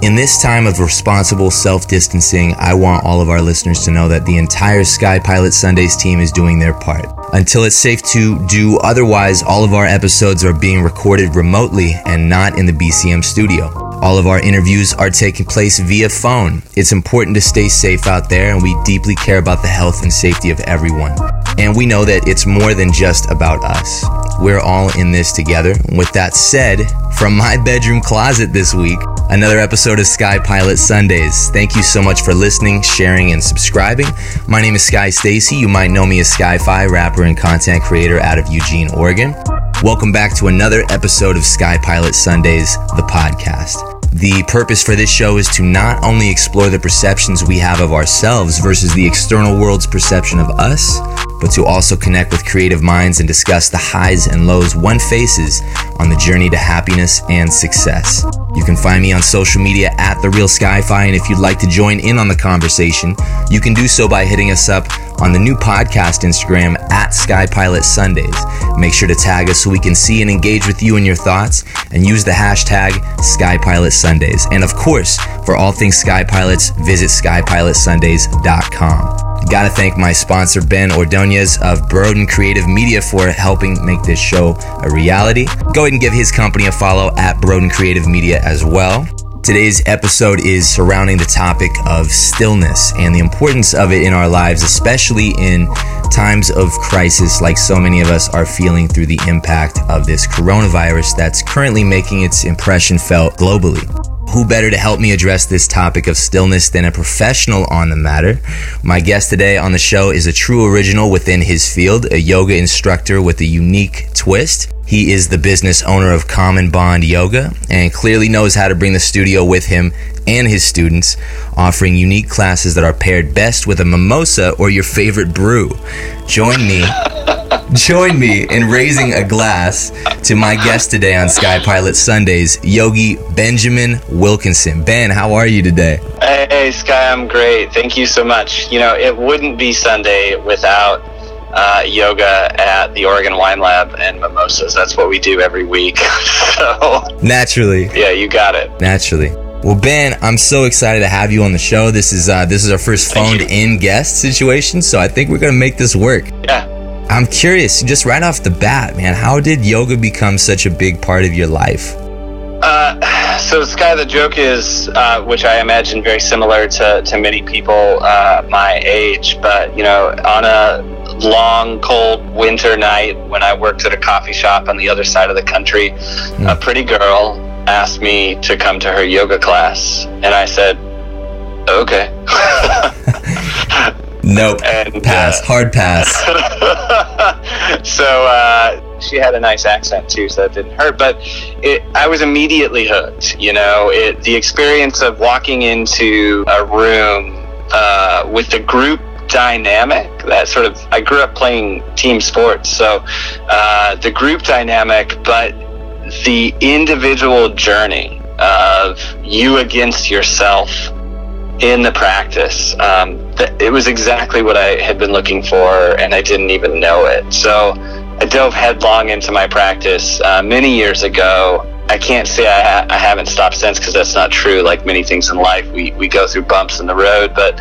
In this time of responsible self distancing, I want all of our listeners to know that the entire Sky Pilot Sundays team is doing their part. Until it's safe to do otherwise, all of our episodes are being recorded remotely and not in the BCM studio. All of our interviews are taking place via phone. It's important to stay safe out there, and we deeply care about the health and safety of everyone. And we know that it's more than just about us. We're all in this together. With that said, from my bedroom closet this week, another episode of Sky Pilot Sundays. Thank you so much for listening, sharing, and subscribing. My name is Sky Stacy. You might know me as Skyfi, rapper and content creator out of Eugene, Oregon. Welcome back to another episode of Sky Pilot Sundays, the podcast. The purpose for this show is to not only explore the perceptions we have of ourselves versus the external world's perception of us, but to also connect with creative minds and discuss the highs and lows one faces on the journey to happiness and success. You can find me on social media at The Real Skyfi, and if you'd like to join in on the conversation, you can do so by hitting us up on the new podcast Instagram at Sky Pilot Sundays. Make sure to tag us so we can see and engage with you and your thoughts, and use the hashtag Sky Pilot Sundays. And of course, for all things Sky Pilots, visit skypilotsundays.com. Gotta thank my sponsor, Ben Ordonez of Broden Creative Media, for helping make this show a reality. Go ahead and give his company a follow at Broden Creative Media as well. Today's episode is surrounding the topic of stillness and the importance of it in our lives, especially in times of crisis like so many of us are feeling through the impact of this coronavirus that's currently making its impression felt globally. Who better to help me address this topic of stillness than a professional on the matter? My guest today on the show is a true original within his field, a yoga instructor with a unique twist. He is the business owner of Common Bond Yoga and clearly knows how to bring the studio with him and his students, offering unique classes that are paired best with a mimosa or your favorite brew. Join me. Join me in raising a glass to my guest today on Sky Pilot Sundays, Yogi Benjamin Wilkinson. Ben, how are you today? Hey, Sky, I'm great. Thank you so much. You know, it wouldn't be Sunday without uh, yoga at the Oregon Wine Lab and mimosas. That's what we do every week. so, naturally. Yeah, you got it. Naturally. Well, Ben, I'm so excited to have you on the show. This is uh, this is our first phoned in guest situation, so I think we're gonna make this work. Yeah. I'm curious, just right off the bat, man, how did yoga become such a big part of your life? Uh, so, Sky, the joke is, uh, which I imagine very similar to, to many people uh, my age, but, you know, on a long, cold winter night when I worked at a coffee shop on the other side of the country, mm. a pretty girl asked me to come to her yoga class. And I said, okay. Nope. And, pass. Uh, Hard pass. so uh, she had a nice accent too, so that didn't hurt. But it, I was immediately hooked. You know, it, the experience of walking into a room uh, with a group dynamic that sort of I grew up playing team sports, so uh, the group dynamic, but the individual journey of you against yourself in the practice. Um, it was exactly what I had been looking for, and I didn't even know it. So I dove headlong into my practice uh, many years ago. I can't say I, ha- I haven't stopped since because that's not true. Like many things in life, we, we go through bumps in the road. But,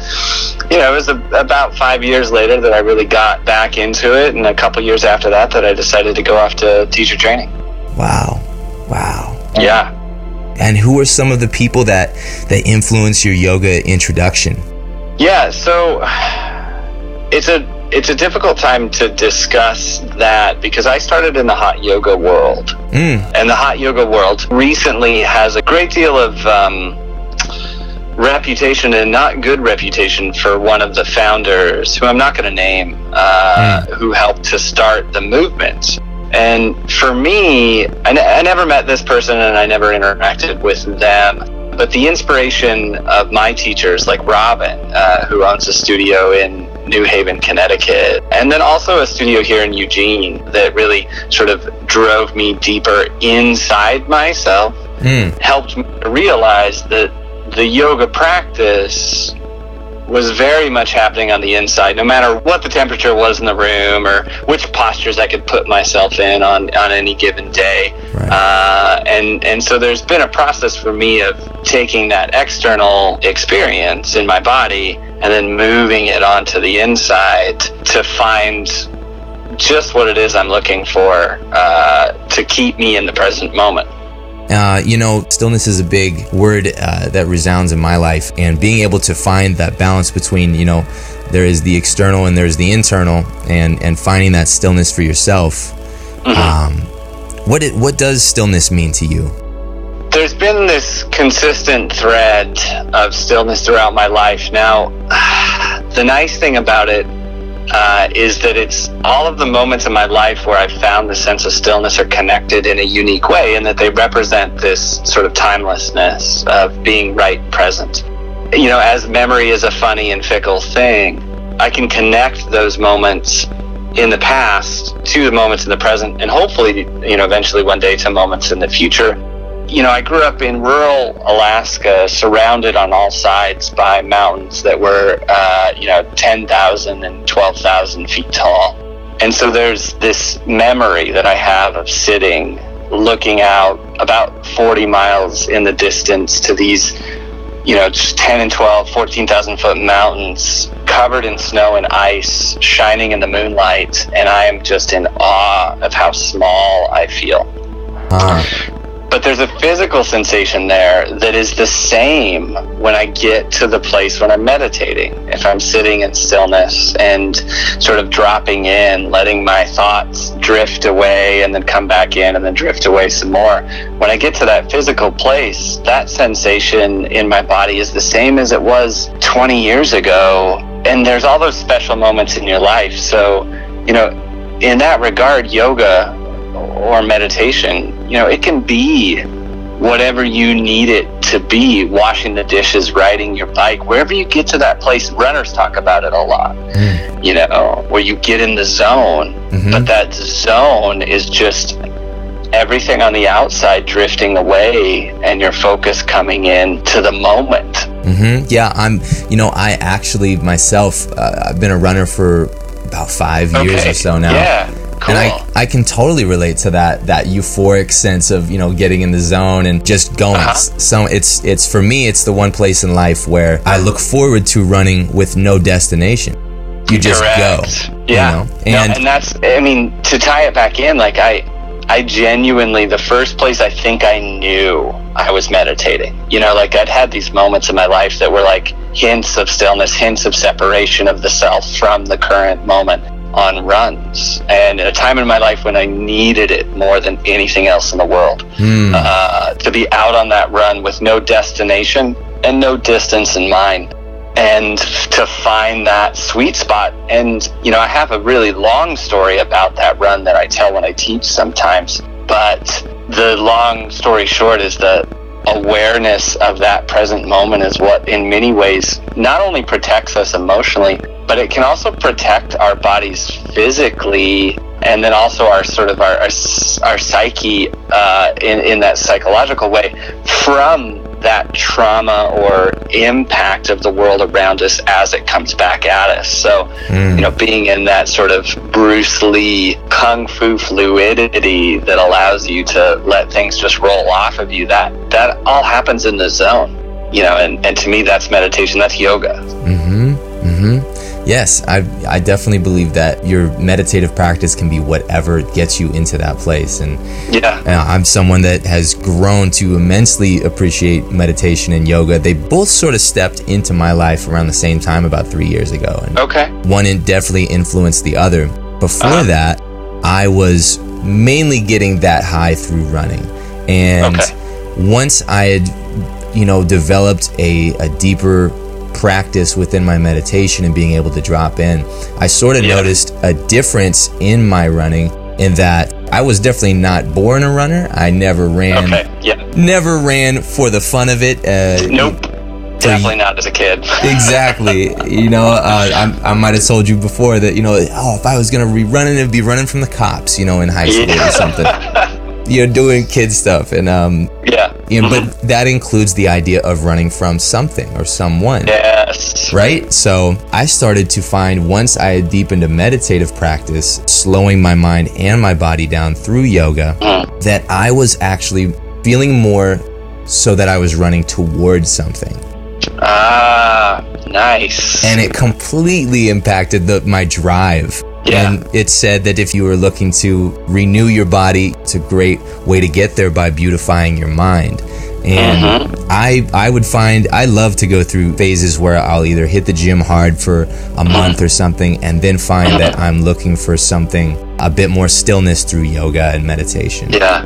you know, it was a, about five years later that I really got back into it. And a couple years after that, that I decided to go off to teacher training. Wow. Wow. Yeah. And who are some of the people that, that influence your yoga introduction? Yeah, so it's a it's a difficult time to discuss that because I started in the hot yoga world, mm. and the hot yoga world recently has a great deal of um, reputation and not good reputation for one of the founders, who I'm not going to name, uh, mm. who helped to start the movement. And for me, I, n- I never met this person and I never interacted with them but the inspiration of my teachers, like Robin, uh, who owns a studio in New Haven, Connecticut, and then also a studio here in Eugene that really sort of drove me deeper inside myself, mm. helped me realize that the yoga practice was very much happening on the inside, no matter what the temperature was in the room or which postures I could put myself in on, on any given day. Right. Uh, and, and so there's been a process for me of taking that external experience in my body and then moving it onto the inside to find just what it is I'm looking for uh, to keep me in the present moment. Uh, you know, stillness is a big word uh, that resounds in my life, and being able to find that balance between, you know, there is the external and there's the internal, and and finding that stillness for yourself. Mm-hmm. Um, what it, what does stillness mean to you? There's been this consistent thread of stillness throughout my life. Now, the nice thing about it uh, is that it's all of the moments in my life where I've found the sense of stillness are connected in a unique way, and that they represent this sort of timelessness of being right present. You know, as memory is a funny and fickle thing, I can connect those moments in the past to the moments in the present, and hopefully, you know, eventually one day to moments in the future you know, I grew up in rural Alaska, surrounded on all sides by mountains that were, uh, you know, 10,000 and 12,000 feet tall. And so there's this memory that I have of sitting, looking out about 40 miles in the distance to these, you know, 10 and 12, 14,000 foot mountains covered in snow and ice, shining in the moonlight. And I am just in awe of how small I feel. Uh-huh. But there's a physical sensation there that is the same when I get to the place when I'm meditating. If I'm sitting in stillness and sort of dropping in, letting my thoughts drift away and then come back in and then drift away some more. When I get to that physical place, that sensation in my body is the same as it was 20 years ago. And there's all those special moments in your life. So, you know, in that regard, yoga or meditation, you know, it can be whatever you need it to be washing the dishes, riding your bike, wherever you get to that place. Runners talk about it a lot, mm. you know, where you get in the zone, mm-hmm. but that zone is just everything on the outside drifting away and your focus coming in to the moment. Mm-hmm. Yeah, I'm, you know, I actually myself, uh, I've been a runner for about five years okay. or so now. Yeah. Cool. And I, I can totally relate to that that euphoric sense of you know getting in the zone and just going. Uh-huh. So it's it's for me it's the one place in life where I look forward to running with no destination. You just Correct. go. Yeah. You know? And, no, and that's I mean to tie it back in like I I genuinely the first place I think I knew I was meditating. You know, like I'd had these moments in my life that were like hints of stillness, hints of separation of the self from the current moment on runs and at a time in my life when I needed it more than anything else in the world. Mm. Uh, to be out on that run with no destination and no distance in mind. And to find that sweet spot. And, you know, I have a really long story about that run that I tell when I teach sometimes. But the long story short is that awareness of that present moment is what, in many ways, not only protects us emotionally, but it can also protect our bodies physically and then also our sort of our our, our psyche uh, in in that psychological way from that trauma or impact of the world around us as it comes back at us. So, mm. you know, being in that sort of Bruce Lee kung fu fluidity that allows you to let things just roll off of you, that that all happens in the zone. You know, and, and to me that's meditation, that's yoga. Mm-hmm. Mm-hmm. Yes, I, I definitely believe that your meditative practice can be whatever gets you into that place. And yeah, I'm someone that has grown to immensely appreciate meditation and yoga. They both sort of stepped into my life around the same time, about three years ago. And okay. One definitely influenced the other. Before uh-huh. that, I was mainly getting that high through running. And okay. once I had, you know, developed a, a deeper practice within my meditation and being able to drop in, I sort of yeah. noticed a difference in my running in that I was definitely not born a runner. I never ran. Okay. Yeah. Never ran for the fun of it. Uh, nope. Definitely not as a kid. exactly. You know, uh, I, I might have told you before that, you know, oh, if I was going to be running, it'd be running from the cops, you know, in high school yeah. or something. You're doing kid stuff. And, um, yeah You know, But that includes the idea of running from something or someone. Yes. Right? So I started to find once I had deep into meditative practice, slowing my mind and my body down through yoga, Mm. that I was actually feeling more so that I was running towards something. Ah, nice. And it completely impacted the, my drive. Yeah. And it said that if you were looking to renew your body, it's a great way to get there by beautifying your mind. And Mm-hmm. I I would find I love to go through phases where I'll either hit the gym hard for a month or something and then find that I'm looking for something a bit more stillness through yoga and meditation. yeah.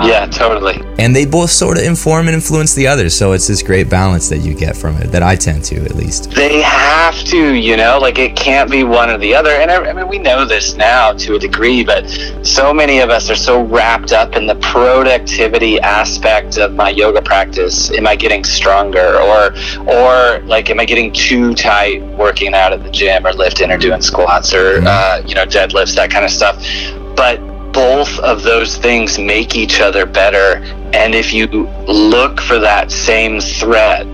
Yeah, totally. And they both sort of inform and influence the other, so it's this great balance that you get from it that I tend to at least. They have to, you know, like it can't be one or the other. And I, I mean, we know this now to a degree, but so many of us are so wrapped up in the productivity aspect of my yoga practice. Am I getting stronger, or, or like, am I getting too tight working out at the gym, or lifting, or doing squats, or uh, you know, deadlifts, that kind of stuff. But both of those things make each other better. And if you look for that same thread,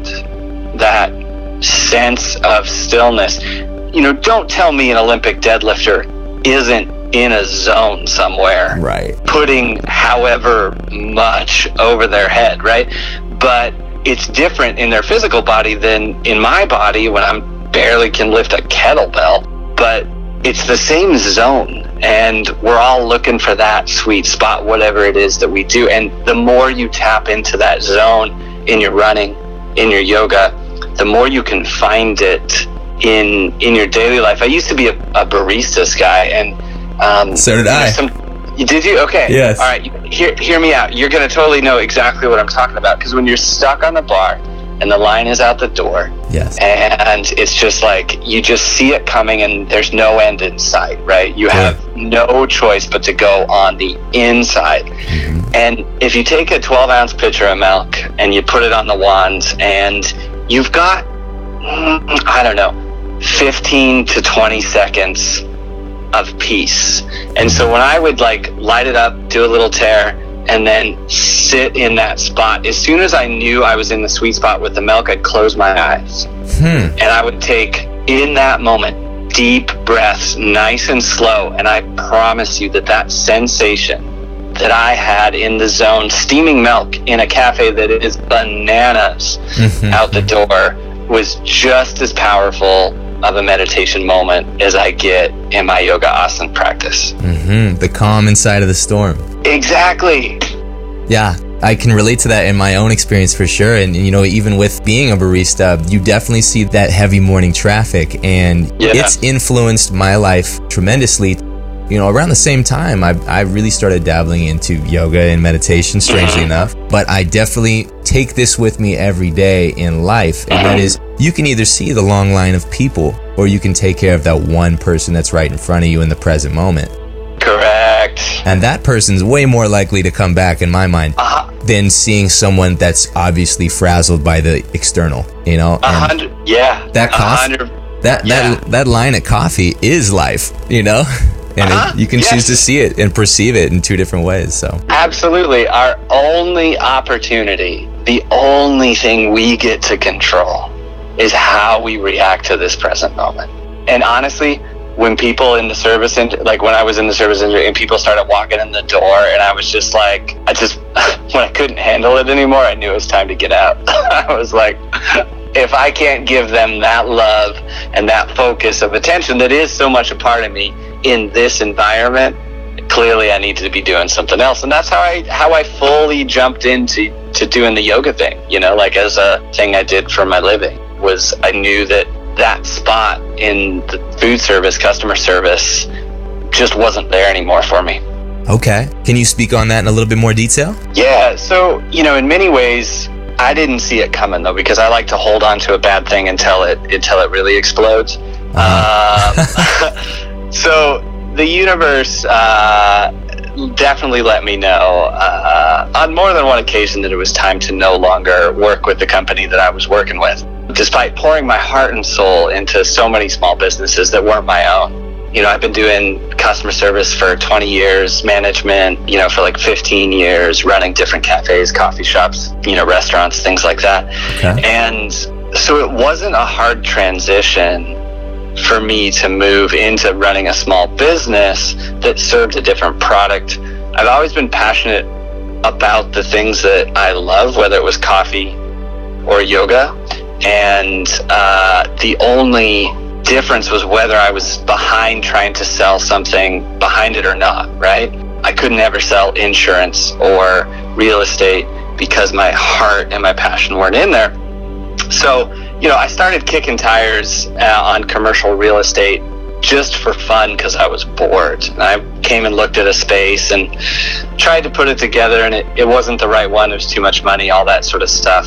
that sense of stillness. You know, don't tell me an Olympic deadlifter isn't in a zone somewhere, Right. putting however much over their head, right? But it's different in their physical body than in my body when I'm barely can lift a kettlebell. But it's the same zone, and we're all looking for that sweet spot, whatever it is that we do. And the more you tap into that zone in your running, in your yoga, the more you can find it in in your daily life. I used to be a, a baristas guy, and um, So did I. some- you- did you? Okay. Yes. All right. Hear hear me out. You're gonna totally know exactly what I'm talking about because when you're stuck on the bar and the line is out the door, Yes. and it's just like you just see it coming and there's no end in sight right? You have no choice but to go on the inside. Mhm. and if you take a 12 ounce pitcher of milk and you put it on the wand and you've got mm, i don't know 15 to 20 seconds of peace. And so when i would like light it up do a little tear and then sit in that spot as soon as i knew i was in the sweet spot with the milk i'd close my eyes Hmm. and I would take in that moment deep breaths, nice and slow. And I promise you that that sensation that I had in the zone, steaming milk in a cafe that is bananas Mhm. out the door, was just as powerful of a meditation moment as I get in my yoga asana practice. Mhm. The calm inside of the storm. Exactly. Yeah, I can relate to that in my own experience for sure. And, you know, even with being a barista, you definitely see that heavy morning traffic, and Yeah. it's influenced my life tremendously. You know, around the same time, I, I really started dabbling into yoga and meditation, strangely enough. But I definitely take this with me every day in life, and that is you can either see the long line of people, or you can take care of that one person that's right in front of you in the present moment. Correct. And that person's way more likely to come back in my mind Uh, than seeing someone that's obviously frazzled by the external, you know? a hundred. Yeah. That hundred. that yeah. that that line of coffee is life, you know? And Uh-huh, you can choose to see it and perceive it in two different ways. So, Absolutely. Our only opportunity, the only thing we get to control is how we react to this present moment. And honestly, when people in the service, ind- like when I was in the service industry and people started walking in the door and I was just like, I just, when I couldn't handle it anymore, I knew it was time to get out. I was like, if I can't give them that love and that focus of attention that is so much a part of me in this environment, clearly I need to be doing something else. And that's how I how I fully jumped into to doing the yoga thing, you know, like as a thing I did for my living was I knew that that spot in the food service, customer service just wasn't there anymore for me. okay. Can you speak on that in a little bit more detail? Yeah, so you know, in many ways, I didn't see it coming though because I like to hold on to a bad thing until it until it really explodes. Um, so the universe uh, definitely let me know uh, on more than one occasion that it was time to no longer work with the company that I was working with, despite pouring my heart and soul into so many small businesses that weren't my own. you know, I've been doing customer service for 20 years, management, you know, for like 15 years, running different cafes, coffee shops, you know, restaurants, things like that. Okay. And so it wasn't a hard transition for me to move into running a small business that served a different product. I've always been passionate about the things that I love, whether it was coffee or yoga. And uh, the only difference was whether I was behind trying to sell something behind it or not, right? I couldn't ever sell insurance or real estate because my heart and my passion weren't in there. So, you know, I started kicking tires uh, on commercial real estate just for fun because I was bored. I came and looked at a space and tried to put it together, and it, it wasn't the right one. It was too much money, all that sort of stuff.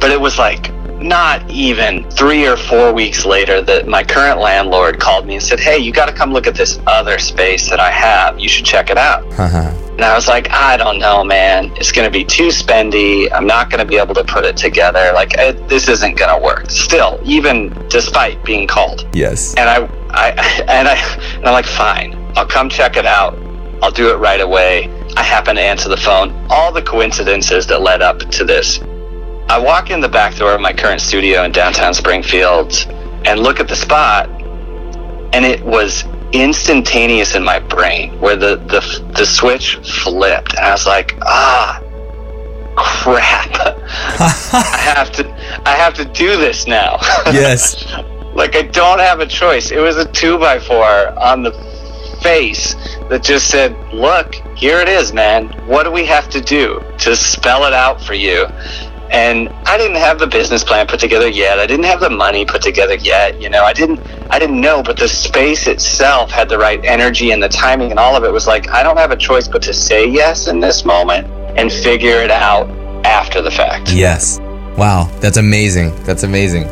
But it was like not even three or four weeks later that my current landlord called me and said, Hey, you got to come look at this other space that I have. You should check it out. Uh-huh. And I was like, I don't know, man. It's going to be too spendy. I'm not going to be able to put it together. Like, it, this isn't going to work. Still, even despite being called. Yes. And I, I, and I, and I'm like, fine. I'll come check it out. I'll do it right away. I happen to answer the phone. All the coincidences that led up to this. I walk in the back door of my current studio in downtown Springfield and look at the spot, and it was instantaneous in my brain where the, the, the switch flipped. And I was like, ah, crap. I have to I have to do this now. Yes. like I don't have a choice. It was a two by four on the face that just said, Look, here it is, man. What do we have to do to spell it out for you? And I didn't have the business plan put together yet. I didn't have the money put together yet. You know, I didn't I didn't know, but the space itself had the right energy and the timing and all of it was like I don't have a choice but to say yes in this moment and figure it out after the fact. Yes. Wow, that's amazing. That's amazing.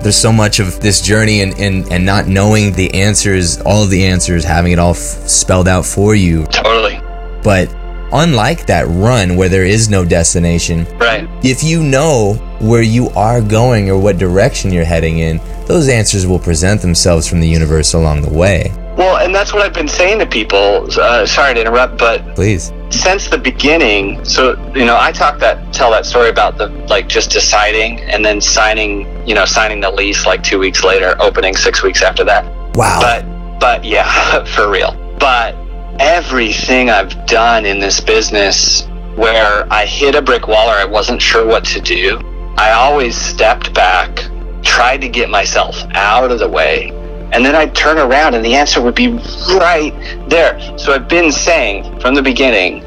There's so much of this journey and, and, and not knowing the answers, all of the answers, having it all f- spelled out for you. Totally. But unlike that run where there is no destination, right. if you know where you are going or what direction you're heading in, those answers will present themselves from the universe along the way. Well, and that's what I've been saying to people. Uh, sorry to interrupt, but please. Since the beginning, so you know, I talk that tell that story about the like just deciding and then signing, you know, signing the lease like two weeks later, opening six weeks after that. Wow. But but yeah, for real. But everything I've done in this business where I hit a brick wall or I wasn't sure what to do, I always stepped back, tried to get myself out of the way, and then I'd turn around and the answer would be right there. So I've been saying from the beginning,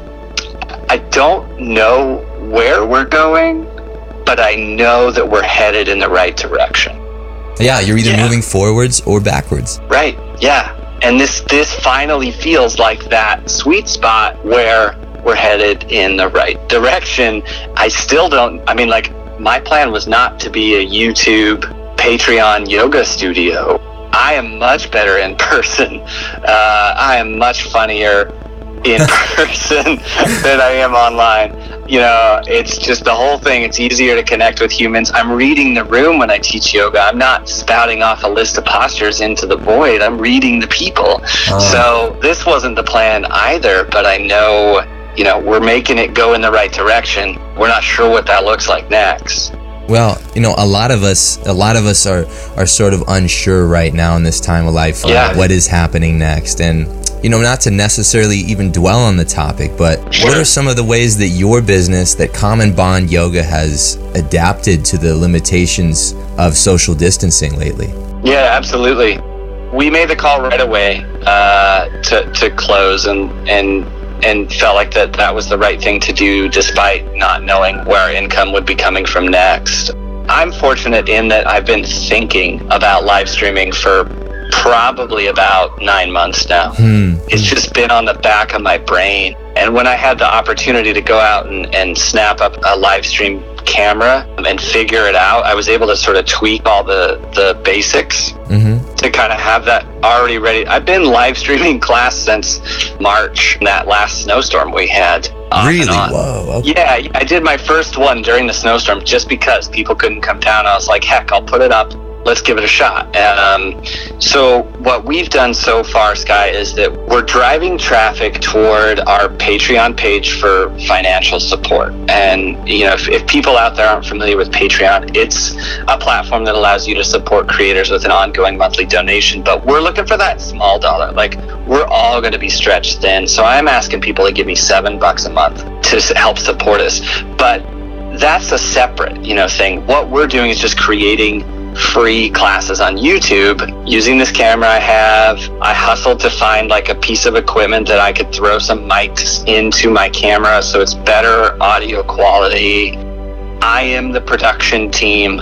I don't know where we're going, but I know that we're headed in the right direction. Yeah, you're either yeah. moving forwards or backwards. Right. Yeah and this this finally feels like that sweet spot where we're headed in the right direction. I still don't i mean like my plan was not to be a youtube patreon yoga studio. I am much better in person. Uh, i am much funnier in person than i am online you know, it's just the whole thing. It's easier to connect with humans. I'm reading the room when I teach yoga. I'm not spouting off a list of postures into the void. I'm reading the people. Uh. So this wasn't the plan either, but I know, you know, we're making it go in the right direction. We're not sure what that looks like next. Well, you know, a lot of us, a lot of us are are sort of unsure right now in this time of life. Yeah. What is happening next? And you know, not to necessarily even dwell on the topic, but sure. what are some of the ways that your business, that Common Bond Yoga, has adapted to the limitations of social distancing lately? Yeah, absolutely. We made the call right away uh, to to close, and and and felt like that that was the right thing to do, despite not knowing where our income would be coming from next. I'm fortunate in that I've been thinking about live streaming for probably about nine months now. Hmm. It's just been on the back of my brain. And when I had the opportunity to go out and, and snap up a live stream camera and figure it out, I was able to sort of tweak all the, the basics mm-hmm. to kind of have that already ready. I've been live streaming class since March, that last snowstorm we had. Really? Whoa. Okay. Yeah, I did my first one during the snowstorm just because people couldn't come down. I was like, heck, I'll put it up let's give it a shot. Um, so what we've done so far, Sky, is that we're driving traffic toward our Patreon page for financial support. And you know, if, if people out there aren't familiar with Patreon, it's a platform that allows you to support creators with an ongoing monthly donation. But we're looking for that small dollar. Like we're all going to be stretched thin. So I'm asking people to give me seven bucks a month to help support us. But that's a separate, you know, thing. What we're doing is just creating free classes on YouTube using this camera I have. I hustled to find like a piece of equipment that I could throw some mics into my camera so it's better audio quality. I am the production team.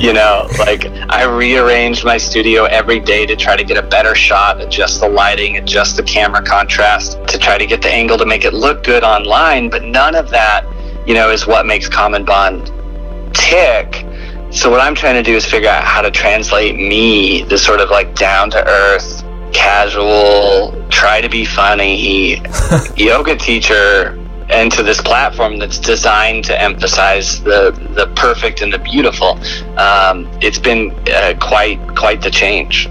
you know, like I rearrange my studio every day to try to get a better shot, adjust the lighting, adjust the camera contrast to try to get the angle to make it look good online. But none of that, you know, is what makes Common Bond tick so what I'm trying to do is figure out how to translate me, the sort of like down to earth, casual, try to be funny yoga teacher into this platform that's designed to emphasize the the perfect and the beautiful. Um, it's been uh, quite quite the change.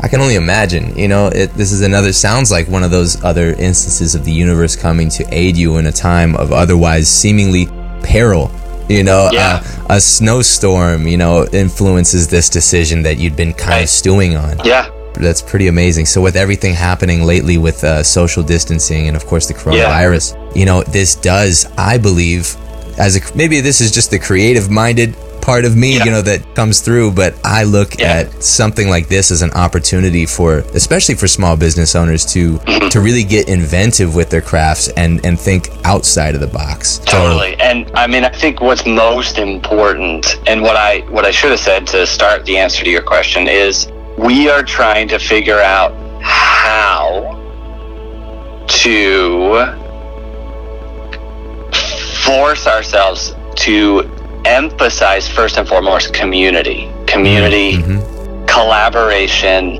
I can only imagine. You know, it, this is another sounds like one of those other instances of the universe coming to aid you in a time of otherwise seemingly peril you know yeah. uh, a snowstorm you know influences this decision that you'd been kind right. of stewing on yeah that's pretty amazing so with everything happening lately with uh, social distancing and of course the coronavirus yeah. you know this does i believe as a maybe this is just the creative minded part of me, yeah. you know, that comes through. But I look yeah. at something like this as an opportunity for, especially for small business owners, to mm-hmm. to really get inventive with their crafts and and think outside of the box. Totally. So, and I mean, I think what's most important, and what I what I should have said to start the answer to your question is, we are trying to figure out how to force ourselves to emphasize first and foremost community, community, mm-hmm. collaboration,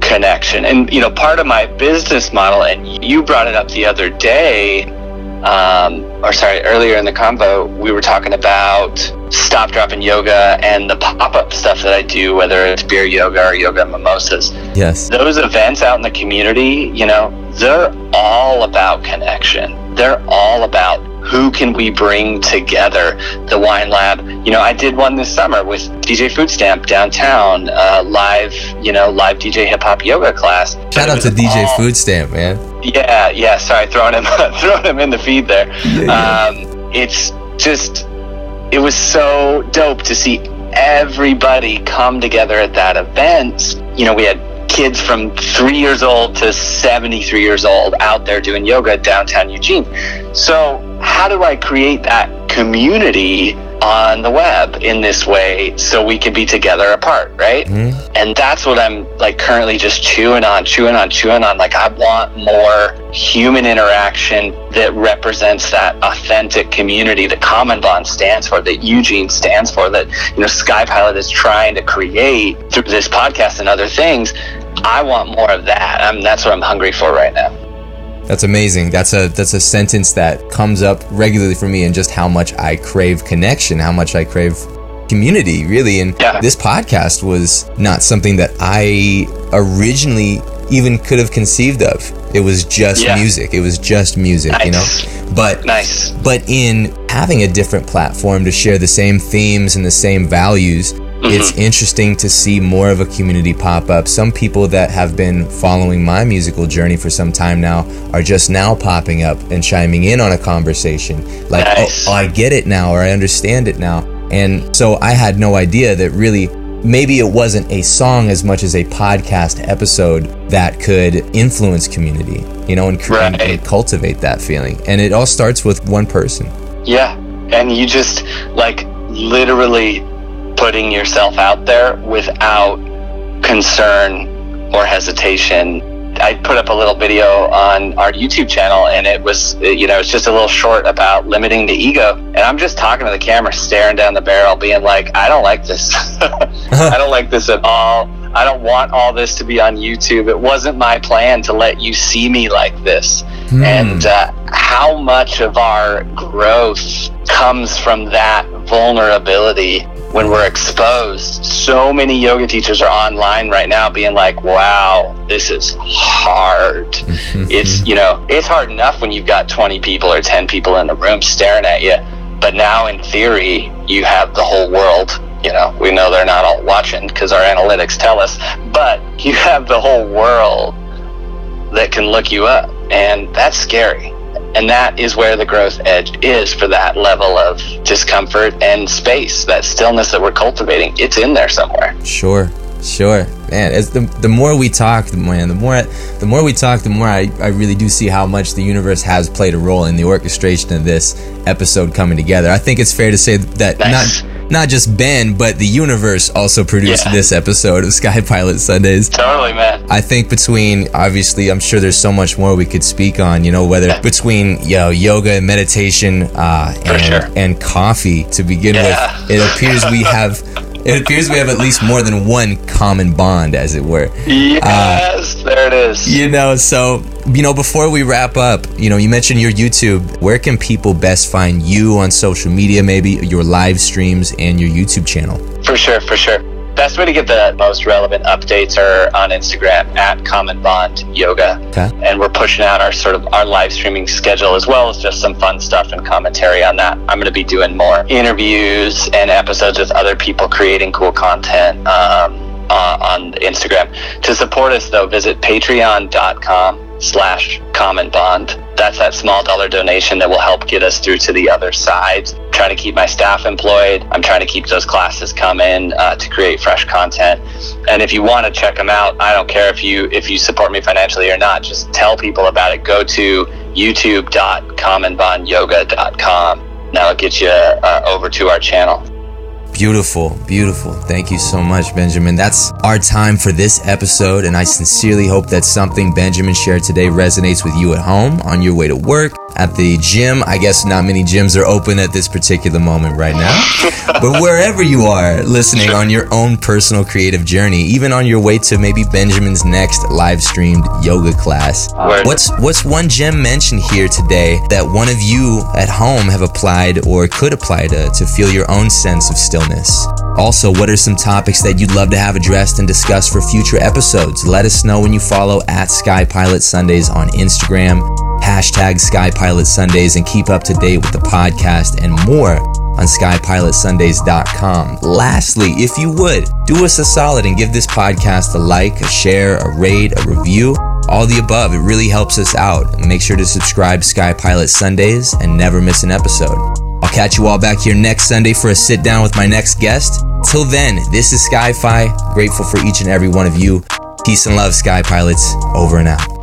connection. And you know, part of my business model, and you brought it up the other day, um, or sorry, earlier in the convo, we were talking about stop dropping yoga and the pop up stuff that I do, whether it's beer yoga or yoga mimosas. Yes. Those events out in the community, you know, they're all about connection. They're all about who can we bring together? The wine lab. You know i did one this summer with dj food stamp downtown uh, live you know live dj hip-hop yoga class. Shout out to dj all... food stamp man. Yeah yeah sorry throwing him throwing him in the feed there. Yeah, yeah. Um, it's just it was so dope to see everybody come together at that event. You know we had kids from three years old to 73 years old out there doing yoga downtown Eugene. So, how do I create that community on the web in this way so we can be together apart, right? Mm-hmm. And that's what I'm like currently just chewing on, chewing on, chewing on. Like, I want more human interaction that represents that authentic community that Common Bond stands for, that Eugene stands for, that, you know, Sky Pilot is trying to create through this podcast and other things. I want more of that. I'm, that's what I'm hungry for right now. That's amazing. That's a that's a sentence that comes up regularly for me and just how much I crave connection, how much I crave community, really. And yeah. this podcast was not something that I originally even could have conceived of. It was just yeah. music. It was just music, nice. you know. But nice. But in having a different platform to share the same themes and the same values, Mm-hmm. It's interesting to see more of a community pop up. Some people that have been following my musical journey for some time now are just now popping up and chiming in on a conversation. Like, oh, nice. oh, I get it now, or I understand it now. And so I had no idea that really maybe it wasn't a song as much as a podcast episode that could influence community, you know, and, right. and cultivate that feeling. And it all starts with one person. Yeah. And you just like literally putting yourself out there without concern or hesitation. I put up a little video on our YouTube channel and it was, you know, it's just a little short about limiting the ego. And I'm just talking to the camera, staring down the barrel, being like, I don't like this. I don't like this at all. I don't want all this to be on YouTube. It wasn't my plan to let you see me like this. Hmm. And uh, how much of our growth comes from that vulnerability when we're exposed, so many yoga teachers are online right now being like, wow, this is hard. it's, you know, it's hard enough when you've got 20 people or 10 people in the room staring at you. But now, in theory, you have the whole world. You know, we know they're not all watching because our analytics tell us, but you have the whole world that can look you up. And that's scary. And that is where the growth edge is for that level of discomfort and space, that stillness that we're cultivating. It's in there somewhere. Sure. Sure, man. As the the more we talk, man, the more the more we talk, the more I, I really do see how much the universe has played a role in the orchestration of this episode coming together. I think it's fair to say that nice. not not just Ben, but the universe also produced yeah. this episode of Sky Pilot Sundays. Totally, man. I think between obviously, I'm sure there's so much more we could speak on. You know, whether between you know yoga and meditation uh, and sure. and coffee to begin yeah. with, it appears we have it appears we have at least more than one common bond, as it were. Yes, uh, there it is. You know, so you know, before we wrap up, you know, you mentioned your YouTube. Where can people best find you on social media? Maybe your live streams and your YouTube channel. For sure, for sure best way to get the most relevant updates are on Instagram at Common Bond Yoga. Okay. And we're pushing out our sort of our live streaming schedule as well as just some fun stuff and commentary on that. I'm going to be doing more interviews and episodes with other people creating cool content um, uh, on Instagram. To support us though, visit patreon.com slash common bond. That's that small dollar donation that will help get us through to the other side. I'm trying to keep my staff employed. I'm trying to keep those classes coming uh, to create fresh content. And if you want to check them out, I don't care if you if you support me financially or not. Just tell people about it. Go to youtube.commonbondyoga.com. That'll get you uh, over to our channel. Beautiful, beautiful. Thank you so much, Benjamin. That's our time for this episode, and I sincerely hope that something Benjamin shared today resonates with you at home, on your way to work, at the gym. I guess not many gyms are open at this particular moment right now. but wherever you are listening on your own personal creative journey, even on your way to maybe Benjamin's next live streamed yoga class, what's what's one gem mentioned here today that one of you at home have applied or could apply to to feel your own sense of stillness? Also, what are some topics that you'd love to have addressed and discussed for future episodes? Let us know when you follow at Sky Pilot Sundays on Instagram, hashtag Sky Pilot Sundays, and keep up to date with the podcast and more on skypilotsundays.com. Lastly, if you would, do us a solid and give this podcast a like, a share, a rate, a review, all the above. It really helps us out. Make sure to subscribe Sky Pilot Sundays and never miss an episode. I'll catch you all back here next Sunday for a sit down with my next guest. Till then, this is Sky Fi. Grateful for each and every one of you. Peace and love, Sky Pilots. Over and out.